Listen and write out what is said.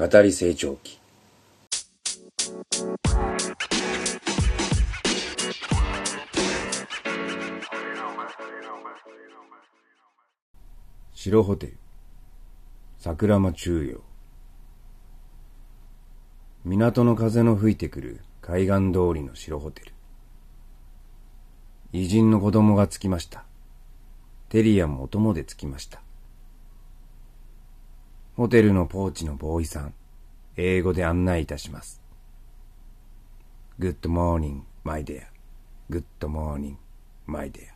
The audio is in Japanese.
語り成長期白ホテル。桜間中央。港の風の吹いてくる海岸通りの白ホテル。偉人の子供が着きました。テリアもお供で着きました。ホテルのポーチのボーイさん、英語で案内いたします。Good morning, my dear. Good morning, my dear.